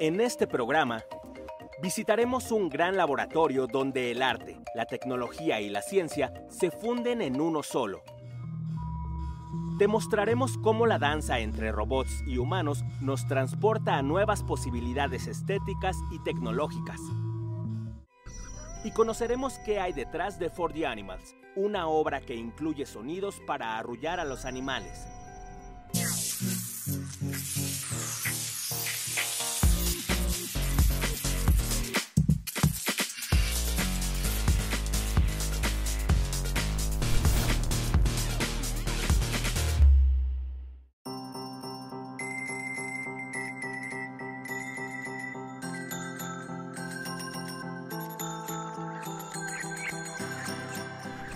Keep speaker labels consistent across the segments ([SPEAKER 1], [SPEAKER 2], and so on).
[SPEAKER 1] En este programa visitaremos un gran laboratorio donde el arte, la tecnología y la ciencia se funden en uno solo. Demostraremos cómo la danza entre robots y humanos nos transporta a nuevas posibilidades estéticas y tecnológicas. Y conoceremos qué hay detrás de For the Animals, una obra que incluye sonidos para arrullar a los animales,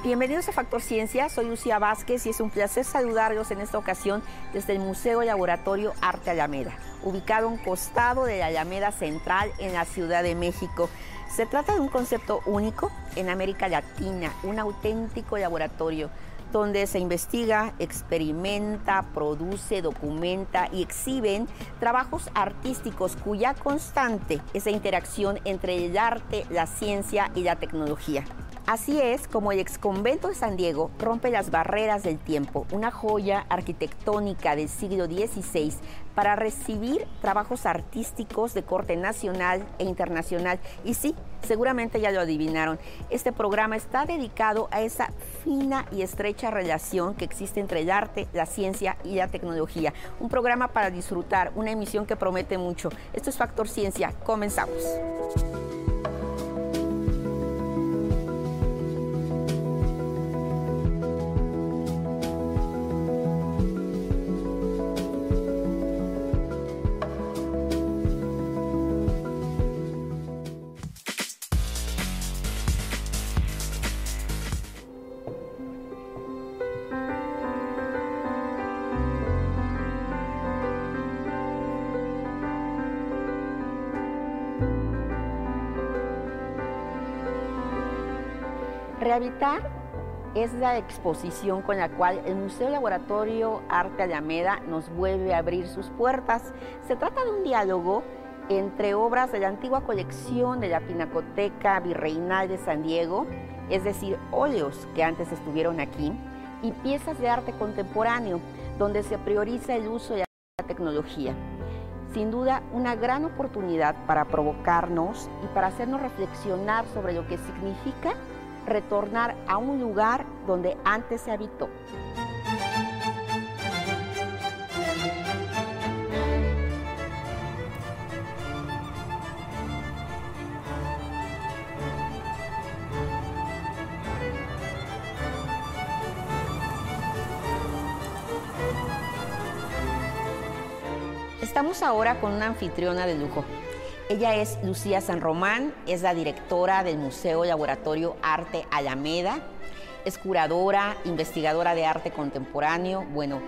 [SPEAKER 2] Bienvenidos a Factor Ciencia, soy Lucía Vázquez y es un placer saludarlos en esta ocasión desde el Museo Laboratorio Arte Alameda, ubicado a un costado de la Alameda Central en la Ciudad de México. Se trata de un concepto único en América Latina, un auténtico laboratorio donde se investiga, experimenta, produce, documenta y exhiben trabajos artísticos cuya constante es la interacción entre el arte, la ciencia y la tecnología. Así es como el ex convento de San Diego rompe las barreras del tiempo, una joya arquitectónica del siglo XVI para recibir trabajos artísticos de corte nacional e internacional. Y sí, seguramente ya lo adivinaron, este programa está dedicado a esa fina y estrecha relación que existe entre el arte, la ciencia y la tecnología. Un programa para disfrutar, una emisión que promete mucho. Esto es Factor Ciencia, comenzamos. Es la exposición con la cual el Museo Laboratorio Arte Alameda nos vuelve a abrir sus puertas. Se trata de un diálogo entre obras de la antigua colección de la Pinacoteca Virreinal de San Diego, es decir, óleos que antes estuvieron aquí, y piezas de arte contemporáneo, donde se prioriza el uso de la tecnología. Sin duda, una gran oportunidad para provocarnos y para hacernos reflexionar sobre lo que significa retornar a un lugar donde antes se habitó. Estamos ahora con una anfitriona de lujo. Ella es Lucía San Román, es la directora del Museo Laboratorio Arte Alameda, es curadora, investigadora de arte contemporáneo. Bueno,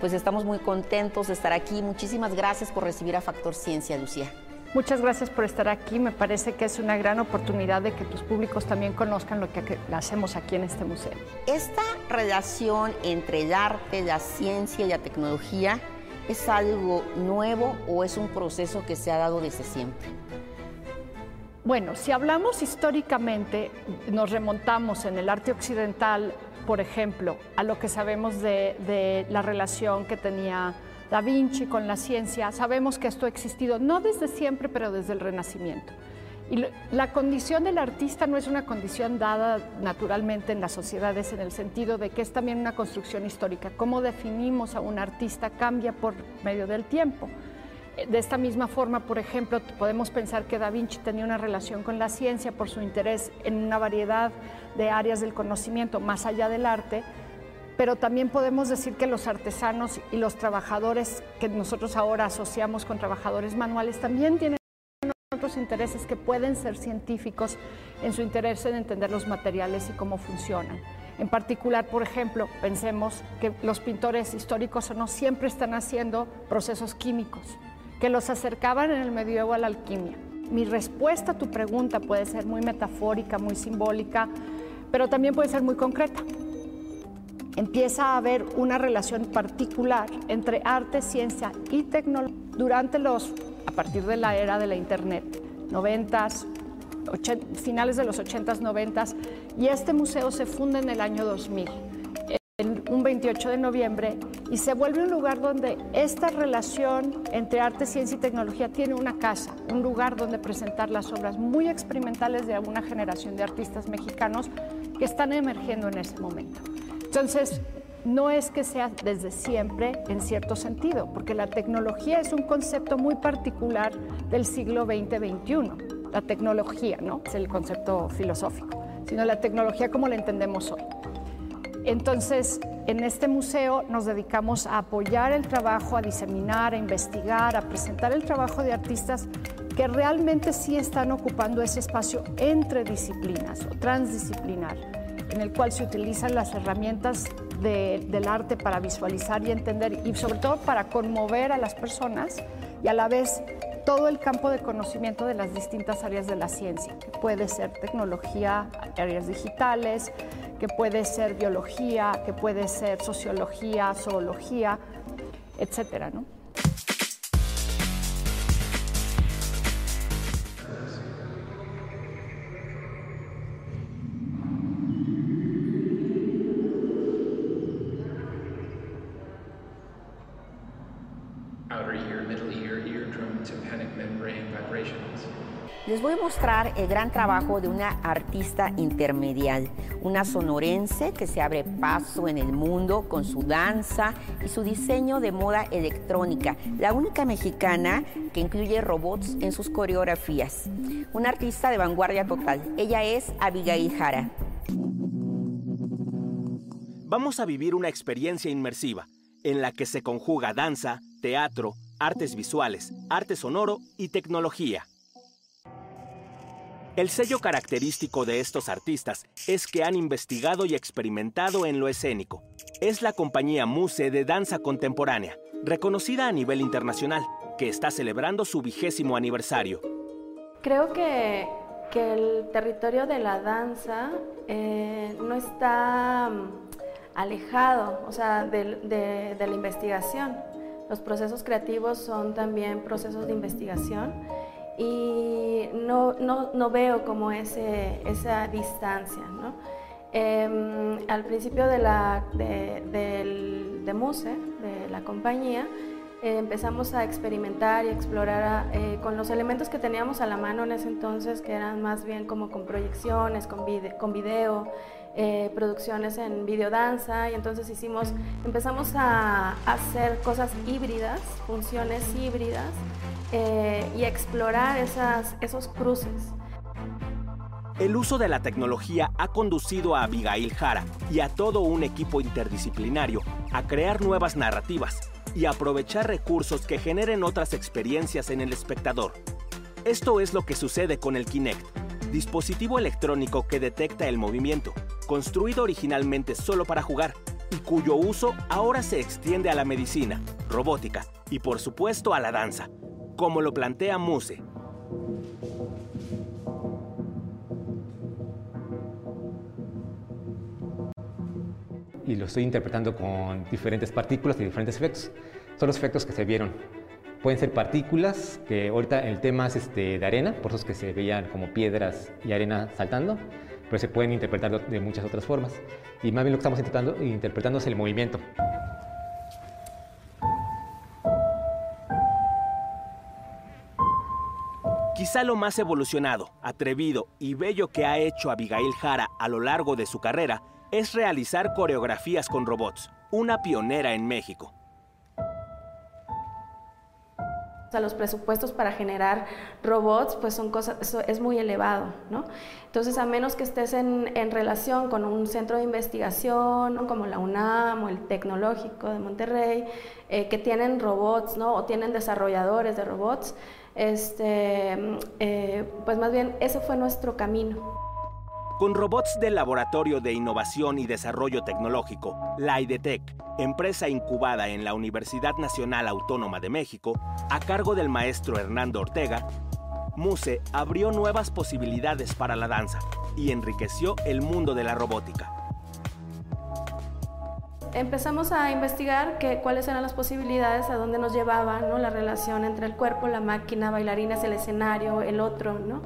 [SPEAKER 2] pues estamos muy contentos de estar aquí. Muchísimas gracias por recibir a Factor Ciencia, Lucía.
[SPEAKER 3] Muchas gracias por estar aquí. Me parece que es una gran oportunidad de que tus públicos también conozcan lo que hacemos aquí en este museo.
[SPEAKER 2] Esta relación entre el arte, la ciencia y la tecnología ¿Es algo nuevo o es un proceso que se ha dado desde siempre?
[SPEAKER 3] Bueno, si hablamos históricamente, nos remontamos en el arte occidental, por ejemplo, a lo que sabemos de, la relación que tenía Da Vinci con la ciencia. Sabemos que esto ha existido no desde siempre, pero desde el Renacimiento. Y la condición del artista no es una condición dada naturalmente en las sociedades en el sentido de que es también una construcción histórica. Cómo definimos a un artista cambia por medio del tiempo. De esta misma forma, por ejemplo, podemos pensar que Da Vinci tenía una relación con la ciencia por su interés en una variedad de áreas del conocimiento más allá del arte, pero también podemos decir que los artesanos y los trabajadores que nosotros ahora asociamos con trabajadores manuales también tienen otros intereses que pueden ser científicos en su interés en entender los materiales y cómo funcionan. En particular, por ejemplo, pensemos que los pintores históricos no siempre están haciendo procesos químicos que los acercaban en el medioevo a la alquimia. Mi respuesta a tu pregunta puede ser muy metafórica, muy simbólica, pero también puede ser muy concreta. Empieza a haber una relación particular entre arte, ciencia y tecnología durante los a partir de la era de la Internet, 90 finales de los 80s, 90s, y este museo se funda en el año 2000 un 28 de noviembre y se vuelve un lugar donde esta relación entre arte, ciencia y tecnología tiene una casa, un lugar donde presentar las obras muy experimentales de una generación de artistas mexicanos que están emergiendo en ese momento. Entonces, no es que sea desde siempre en cierto sentido, porque la tecnología es un concepto muy particular del siglo XX-XXI. La tecnología, ¿no? Es el concepto filosófico, sino la tecnología como la entendemos hoy. Entonces, en este museo nos dedicamos a apoyar el trabajo, a diseminar, a investigar, a presentar el trabajo de artistas que realmente sí están ocupando ese espacio entre disciplinas o transdisciplinar, en el cual se utilizan las herramientas del arte para visualizar y entender y sobre todo para conmover a las personas y a la vez todo el campo de conocimiento de las distintas áreas de la ciencia, que puede ser tecnología, áreas digitales, que puede ser biología, que puede ser sociología, zoología, etcétera, ¿no?
[SPEAKER 2] Les voy a mostrar el gran trabajo de una artista intermedial, una sonorense que se abre paso en el mundo con su danza y su diseño de moda electrónica, la única mexicana que incluye robots en sus coreografías. Una artista de vanguardia total. Ella es Abigail Jara.
[SPEAKER 1] Vamos a vivir una experiencia inmersiva en la que se conjuga danza, teatro, artes visuales, arte sonoro y tecnología. El sello característico de estos artistas es que han investigado y experimentado en lo escénico. Es la compañía Muse de Danza Contemporánea, reconocida a nivel internacional, que está celebrando su vigésimo aniversario.
[SPEAKER 4] Creo que, el territorio de la danza eh, no está mm, alejado, o sea, de la investigación. Los procesos creativos son también procesos de investigación y no, no, no veo como ese, esa distancia. ¿no? Em, al principio de, la, de, de, Muse, de la compañía, eh, empezamos a experimentar y explorar eh, con los elementos que teníamos a la mano en ese entonces, que eran más bien como con proyecciones, con, con video, eh, producciones en videodanza y entonces hicimos, empezamos a hacer cosas híbridas, funciones híbridas eh, y explorar esas, esos cruces.
[SPEAKER 1] El uso de la tecnología ha conducido a Abigail Jara y a todo un equipo interdisciplinario a crear nuevas narrativas y aprovechar recursos que generen otras experiencias en el espectador. Esto es lo que sucede con el Kinect, dispositivo electrónico que detecta el movimiento, construido originalmente solo para jugar y cuyo uso ahora se extiende a la medicina, robótica y por supuesto a la danza, como lo plantea Muse.
[SPEAKER 5] Y lo estoy interpretando con diferentes partículas y diferentes efectos. Son los efectos que se vieron. Pueden ser partículas, que ahorita el tema es este, de arena, por eso es que se veían como piedras y arena saltando, pero se pueden interpretar de muchas otras formas. Y más bien lo que estamos intentando, interpretando es el movimiento.
[SPEAKER 1] Quizá lo más evolucionado, atrevido y bello que ha hecho Abigail Jara a lo largo de su carrera es realizar coreografías con robots, una pionera en México.
[SPEAKER 4] O sea, los presupuestos para generar robots, pues son cosas, eso es muy elevado, ¿no? Entonces, a menos que estés en, relación con un centro de investigación como la UNAM o el Tecnológico de Monterrey, eh, que tienen robots, ¿no? O tienen desarrolladores de robots, este, eh, pues más bien ese fue nuestro camino.
[SPEAKER 1] Con robots del Laboratorio de Innovación y Desarrollo Tecnológico, la IDETEC, empresa incubada en la Universidad Nacional Autónoma de México, a cargo del maestro Hernando Ortega, Muse abrió nuevas posibilidades para la danza y enriqueció el mundo de la robótica.
[SPEAKER 4] empezamos a investigar que, cuáles eran las posibilidades, a dónde nos llevaba ¿no? la relación entre el cuerpo, la máquina, bailarines, el escenario, el otro. ¿no?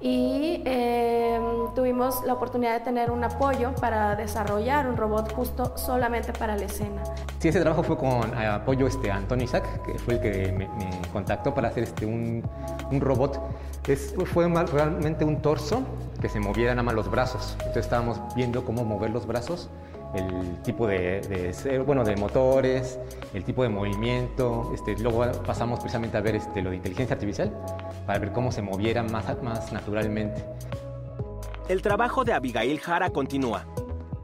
[SPEAKER 4] Y em, tuvimos la oportunidad de tener un apoyo para desarrollar un robot justo solamente para la escena.
[SPEAKER 5] Sí, ese trabajo fue con apoyo este, Antonio Isaac, que fue el que me, contactó para hacer este, un, un robot. Es, fue realmente un torso que se moviera nada más los brazos. Entonces estábamos viendo cómo mover los brazos el tipo de, bueno, de motores, el tipo de movimiento. Este, luego pasamos precisamente a ver este, lo de inteligencia artificial para ver cómo se moviera más, más naturalmente.
[SPEAKER 1] El trabajo de Abigail Jara continúa,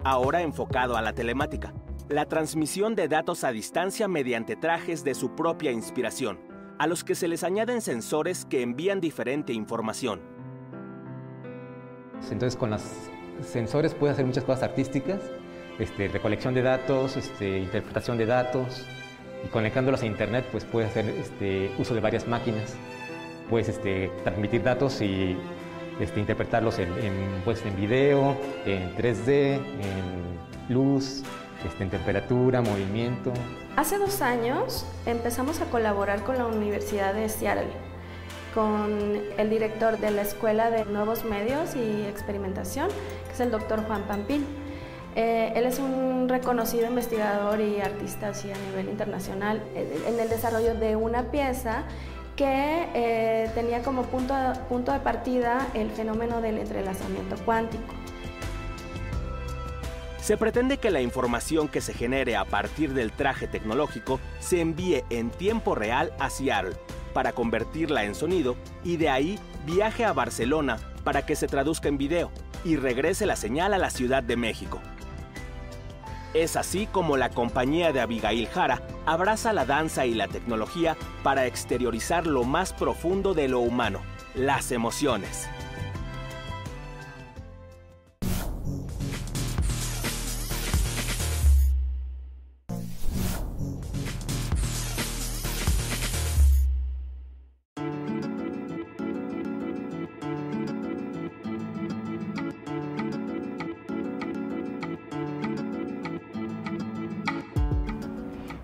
[SPEAKER 1] ahora enfocado a la telemática, la transmisión de datos a distancia mediante trajes de su propia inspiración, a los que se les añaden sensores que envían diferente información.
[SPEAKER 5] Entonces con los sensores puede hacer muchas cosas artísticas este, recolección de datos, este, interpretación de datos y conectándolos a internet pues puedes hacer este, uso de varias máquinas. Puedes transmitir datos y interpretarlos pues, en video, en 3D, en luz, en temperatura, movimiento.
[SPEAKER 4] Hace dos años empezamos a colaborar con la Universidad de Seattle, con el director de la Escuela de Nuevos Medios y Experimentación, que es el doctor Juan Pampín. Eh, él es un reconocido investigador y artista así a nivel internacional en el desarrollo de una pieza que eh, tenía como punto, punto de partida el fenómeno del entrelazamiento cuántico.
[SPEAKER 1] Se pretende que la información que se genere a partir del traje tecnológico se envíe en tiempo real a Seattle para convertirla en sonido y de ahí viaje a Barcelona para que se traduzca en video y regrese la señal a la Ciudad de México. Es así como la compañía de Abigail Jara abraza la danza y la tecnología para exteriorizar lo más profundo de lo humano, las emociones.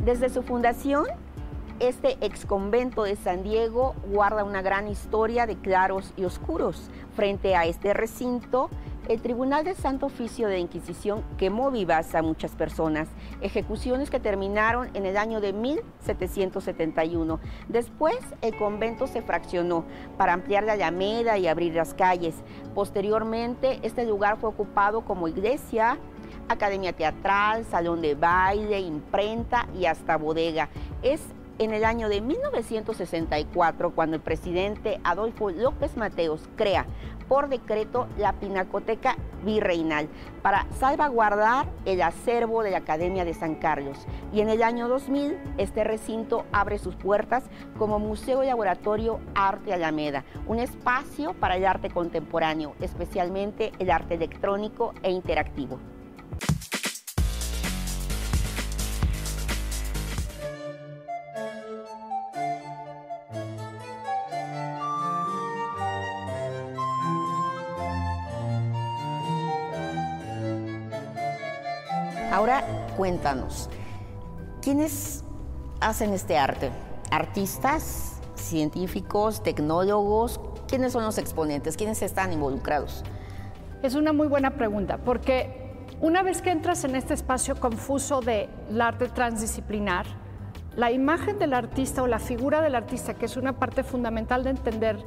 [SPEAKER 2] Desde su fundación, este ex convento de San Diego guarda una gran historia de claros y oscuros. Frente a este recinto, el Tribunal de Santo Oficio de Inquisición quemó vivas a muchas personas, ejecuciones que terminaron en el año de 1771. Después, el convento se fraccionó para ampliar la Alameda y abrir las calles. Posteriormente, este lugar fue ocupado como iglesia, academia teatral, salón de baile, imprenta y hasta bodega. Es en el año de 1964 cuando el presidente Adolfo López Mateos crea por decreto la Pinacoteca Virreinal para salvaguardar el acervo de la Academia de San Carlos. Y en el año 2000 este recinto abre sus puertas como Museo Laboratorio Arte Alameda, un espacio para el arte contemporáneo, especialmente el arte electrónico e interactivo. Ahora cuéntanos, ¿quiénes hacen este arte? ¿Artistas, científicos, tecnólogos? ¿Quiénes son los exponentes? ¿Quiénes están involucrados?
[SPEAKER 3] Es una muy buena pregunta, porque una vez que entras en este espacio confuso del arte transdisciplinar, la imagen del artista o la figura del artista, que es una parte fundamental de entender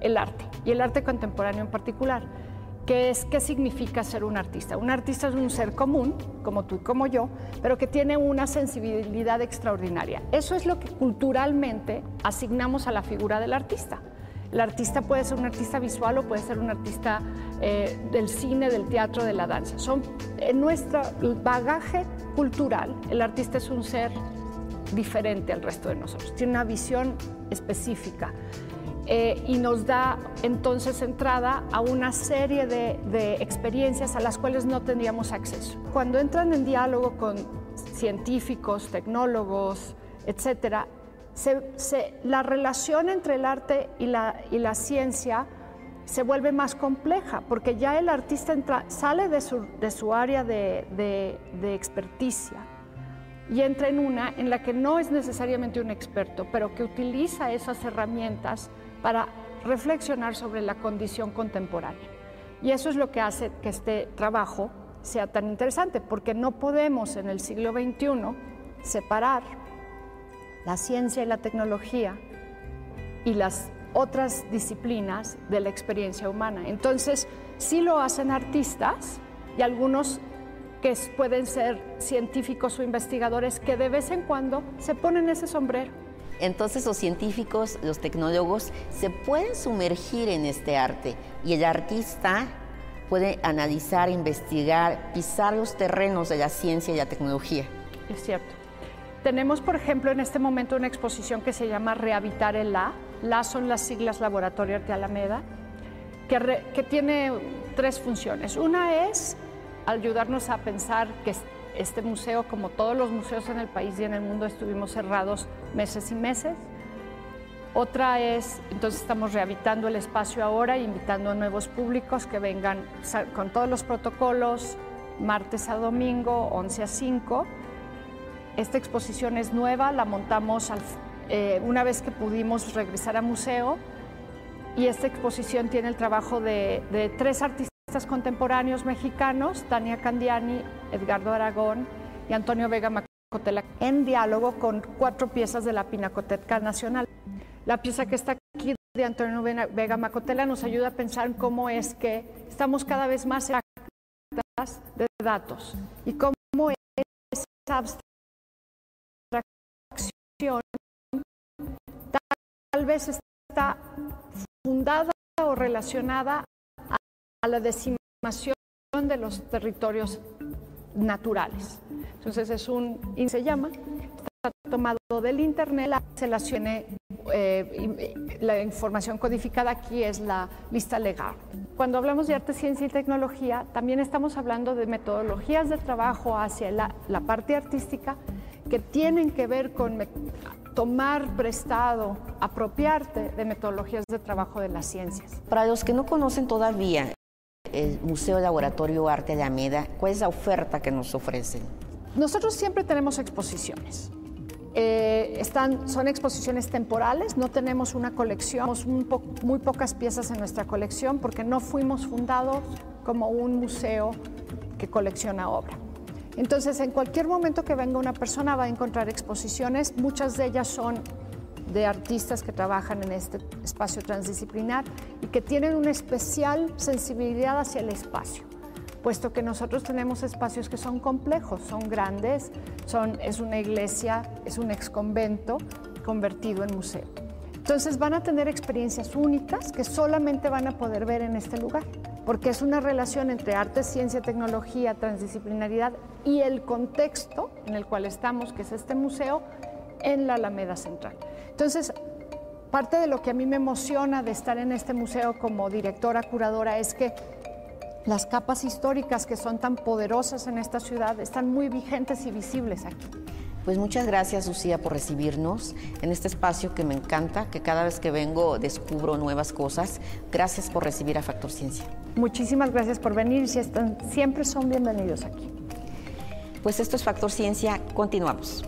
[SPEAKER 3] el arte y el arte contemporáneo en particular, ¿Qué, es, ¿Qué significa ser un artista? Un artista es un ser común, como tú y como yo, pero que tiene una sensibilidad extraordinaria. Eso es lo que culturalmente asignamos a la figura del artista. El artista puede ser un artista visual o puede ser un artista eh, del cine, del teatro, de la danza. Son, en nuestro bagaje cultural, el artista es un ser diferente al resto de nosotros, tiene una visión específica. Eh, y nos da entonces entrada a una serie de, experiencias a las cuales no tendríamos acceso. Cuando entran en diálogo con científicos, tecnólogos, etcétera, la relación entre el arte y la, y la ciencia se vuelve más compleja, porque ya el artista sale de su, área de, de experticia y entra en una en la que no es necesariamente un experto, pero que utiliza esas herramientas para reflexionar sobre la condición contemporánea. Y eso es lo que hace que este trabajo sea tan interesante, porque no podemos en el siglo XXI separar la ciencia y la tecnología y las otras disciplinas de la experiencia humana. Entonces, sí lo hacen artistas y algunos que pueden ser científicos o investigadores que de vez en cuando se ponen ese sombrero.
[SPEAKER 2] Entonces los científicos, los tecnólogos se pueden sumergir en este arte y el artista puede analizar, investigar, pisar los terrenos de la ciencia y la tecnología.
[SPEAKER 3] Es cierto. Tenemos, por ejemplo, en este momento una exposición que se llama Rehabitar el La. La son las siglas Laboratorio Arte Alameda, que, que tiene tres funciones. Una es ayudarnos a pensar que este museo, como todos los museos en el país y en el mundo, estuvimos cerrados meses y meses. Otra es, entonces estamos rehabilitando el espacio ahora, invitando a nuevos públicos que vengan con todos los protocolos, martes a domingo, 11 a 5. Esta exposición es nueva, la montamos eh, una vez que pudimos regresar a museo y esta exposición tiene el trabajo de, de tres artistas contemporáneos mexicanos, Tania Candiani, Edgardo Aragón y Antonio Vega Macotela, en diálogo con cuatro piezas de la Pinacoteca Nacional. La pieza que está aquí de Antonio Vega Macotela nos ayuda a pensar en cómo es que estamos cada vez más exactas de datos y cómo esa abstracción tal vez está fundada o relacionada a la decimación de los territorios naturales. Entonces es un, y se llama, está tomado del Internet, la eh, la información codificada aquí es la lista legal. Cuando hablamos de arte, ciencia y tecnología, también estamos hablando de metodologías de trabajo hacia la, la parte artística que tienen que ver con tomar prestado, apropiarte de metodologías de trabajo de las ciencias.
[SPEAKER 2] Para los que no conocen todavía el Museo Laboratorio Arte de Alameda, ¿cuál es la oferta que nos ofrecen?
[SPEAKER 3] Nosotros siempre tenemos exposiciones. Eh, están, son exposiciones temporales, no tenemos una colección, tenemos muy pocas piezas en nuestra colección porque no fuimos fundados como un museo que colecciona obra. Entonces, en cualquier momento que venga una persona va a encontrar exposiciones, muchas de ellas son de artistas que trabajan en este espacio transdisciplinar y que tienen una especial sensibilidad hacia el espacio, puesto que nosotros tenemos espacios que son complejos, son grandes, son, es una iglesia, es un exconvento convertido en museo. Entonces van a tener experiencias únicas que solamente van a poder ver en este lugar, porque es una relación entre arte, ciencia, tecnología, transdisciplinaridad y el contexto en el cual estamos, que es este museo, en la Alameda Central. Entonces, parte de lo que a mí me emociona de estar en este museo como directora, curadora, es que las capas históricas que son tan poderosas en esta ciudad están muy vigentes y visibles aquí.
[SPEAKER 2] Pues muchas gracias, Lucía, por recibirnos en este espacio que me encanta, que cada vez que vengo descubro nuevas cosas. Gracias por recibir a Factor Ciencia.
[SPEAKER 3] Muchísimas gracias por venir y están, siempre son bienvenidos aquí.
[SPEAKER 2] Pues esto es Factor Ciencia, continuamos.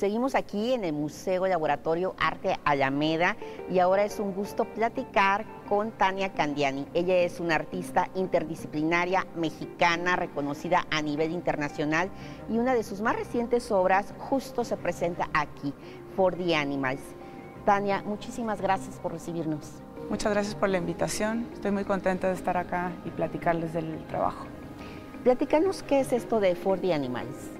[SPEAKER 2] Seguimos aquí en el Museo Laboratorio Arte Alameda y ahora es un gusto platicar con Tania Candiani. Ella es una artista interdisciplinaria mexicana reconocida a nivel internacional y una de sus más recientes obras justo se presenta aquí, For the Animals. Tania, muchísimas gracias por recibirnos.
[SPEAKER 6] Muchas gracias por la invitación. Estoy muy contenta de estar acá y platicarles del trabajo.
[SPEAKER 2] Platícanos qué es esto de For the Animals.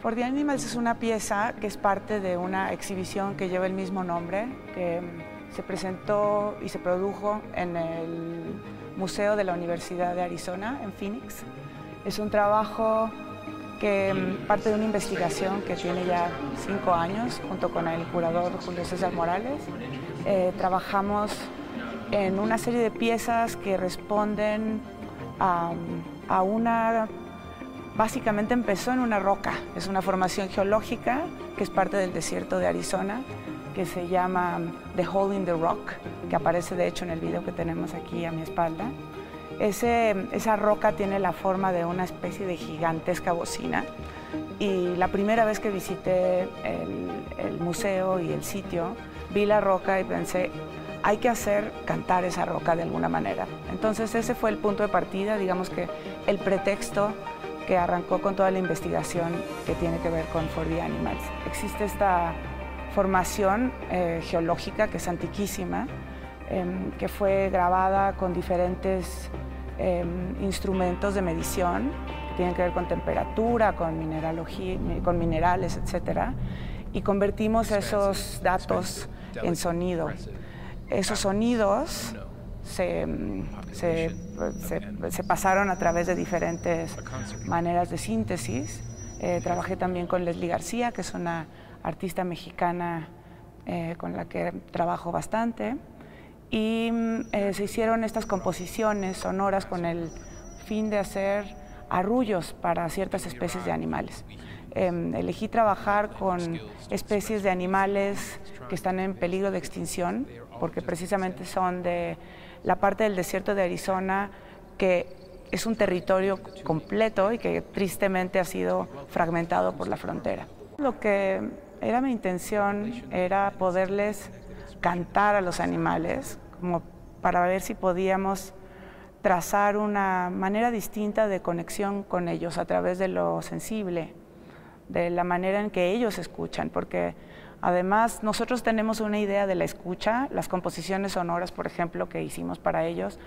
[SPEAKER 6] For the Animals es una pieza que es parte de una exhibición que lleva el mismo nombre, que se presentó y se produjo en el Museo de la Universidad de Arizona, en Phoenix. Es un trabajo que mm, parte de una investigación que tiene ya cinco años, junto con el curador Julio César Morales. Eh, trabajamos en una serie de piezas que responden a, a una... Básicamente empezó en una roca, es una formación geológica que es parte del desierto de Arizona, que se llama The Hole in the Rock, que aparece de hecho en el video que tenemos aquí a mi espalda. Ese, esa roca tiene la forma de una especie de gigantesca bocina y la primera vez que visité el museo y el sitio, vi la roca y pensé, hay que hacer cantar esa roca de alguna manera. Entonces ese fue el punto de partida, digamos que el pretexto que arrancó con toda la investigación que tiene que ver con 4D Animals. Existe esta formación eh, geológica que es antiquísima, eh, que fue grabada con diferentes eh, instrumentos de medición que tienen que ver con temperatura, con, mineralogía, con minerales, etc. Y convertimos esos datos en sonido. Esos sonidos se, pasaron a través de diferentes maneras de síntesis. Eh, trabajé también con Leslie García, que es una artista mexicana eh, con la que trabajo bastante. Y eh, se hicieron estas composiciones sonoras con el fin de hacer arrullos para ciertas especies de animales. Eh, elegí trabajar con especies de animales que están en peligro de extinción, porque precisamente son de la parte del desierto de Arizona que es un territorio completo y que tristemente ha sido fragmentado por la frontera. Lo que era mi intención era poderles cantar a los animales, como para ver si podíamos trazar una manera distinta de conexión con ellos a través de lo sensible, de la manera en que ellos escuchan, porque además nosotros tenemos una idea de la escucha, las composiciones sonoras, por ejemplo, que hicimos para ellos,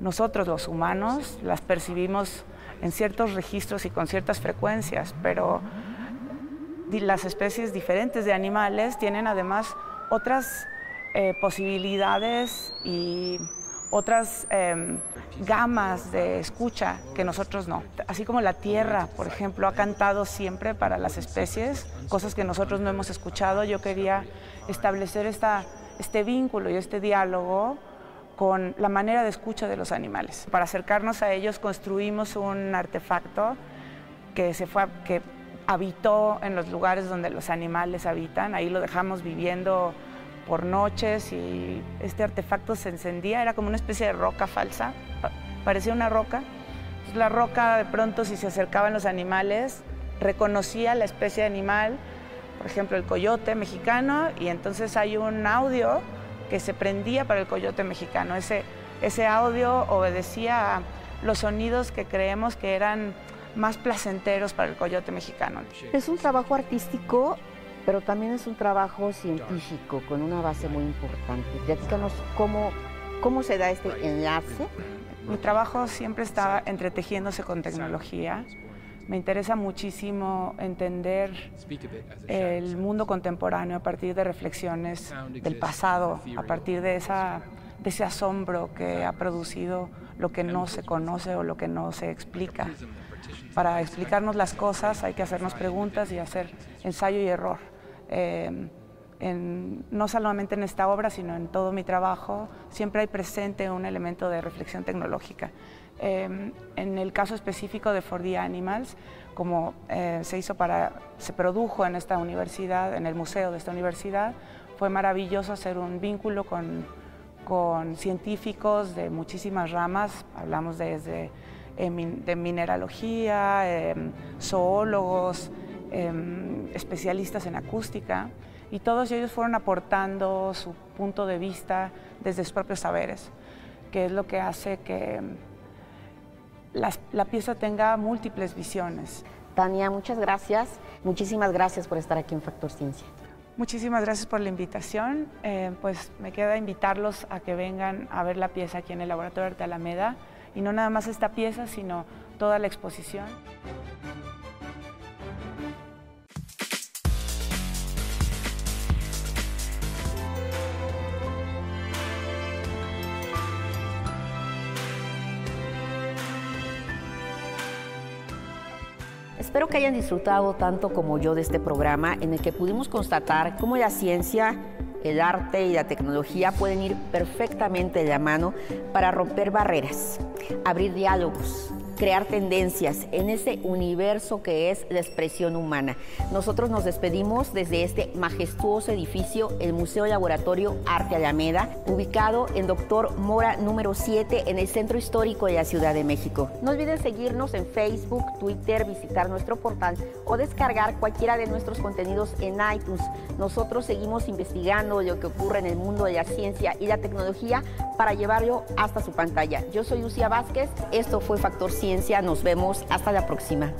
[SPEAKER 6] nosotros los humanos las percibimos en ciertos registros y con ciertas frecuencias, pero las especies diferentes de animales tienen además otras eh, posibilidades y otras eh, gamas de escucha que nosotros no. Así como la tierra, por ejemplo, ha cantado siempre para las especies, cosas que nosotros no hemos escuchado, yo quería establecer esta, este vínculo y este diálogo con la manera de escucha de los animales. Para acercarnos a ellos construimos un artefacto que, se fue, que habitó en los lugares donde los animales habitan, ahí lo dejamos viviendo por noches y este artefacto se encendía, era como una especie de roca falsa, parecía una roca. Entonces, la roca de pronto si se acercaban los animales, reconocía la especie de animal, por ejemplo el coyote mexicano, y entonces hay un audio que se prendía para el coyote mexicano. Ese, ese audio obedecía a los sonidos que creemos que eran más placenteros para el coyote mexicano.
[SPEAKER 2] Es un trabajo artístico, pero también es un trabajo científico con una base muy importante. Platícanos cómo, cómo se da este enlace.
[SPEAKER 6] Mi trabajo siempre está entretejiéndose con tecnología. Me interesa muchísimo entender el mundo contemporáneo a partir de reflexiones del pasado, a partir de, esa, de ese asombro que ha producido lo que no se conoce o lo que no se explica. Para explicarnos las cosas hay que hacernos preguntas y hacer ensayo y error. Eh, en, no solamente en esta obra, sino en todo mi trabajo, siempre hay presente un elemento de reflexión tecnológica. Eh, en el caso específico de 4D Animals, como eh, se hizo para, se produjo en esta universidad, en el museo de esta universidad, fue maravilloso hacer un vínculo con, con científicos de muchísimas ramas, hablamos desde de mineralogía, em, zoólogos, em, especialistas en acústica, y todos ellos fueron aportando su punto de vista desde sus propios saberes, que es lo que hace que la pieza tenga múltiples visiones.
[SPEAKER 2] Tania, muchas gracias. Muchísimas gracias por estar aquí en Factor Ciencia.
[SPEAKER 6] Muchísimas gracias por la invitación. Eh, pues me queda invitarlos a que vengan a ver la pieza aquí en el Laboratorio de Arte Alameda y no nada más esta pieza, sino toda la exposición.
[SPEAKER 2] Espero que hayan disfrutado tanto como yo de este programa en el que pudimos constatar cómo la ciencia, el arte y la tecnología pueden ir perfectamente de la mano para romper barreras, abrir diálogos, crear tendencias en ese universo que es la expresión humana. Nosotros nos despedimos desde este majestuoso edificio, el Museo Laboratorio Arte Alameda, ubicado en Doctor Mora número 7 en el Centro Histórico de la Ciudad de México. No olviden seguirnos en Facebook, Twitter, visitar nuestro portal o descargar cualquiera de nuestros contenidos en iTunes. Nosotros seguimos investigando lo que ocurre en el mundo de la ciencia y la tecnología para llevarlo hasta su pantalla. Yo soy Lucía Vázquez, esto fue Factor 100 nos vemos hasta la próxima.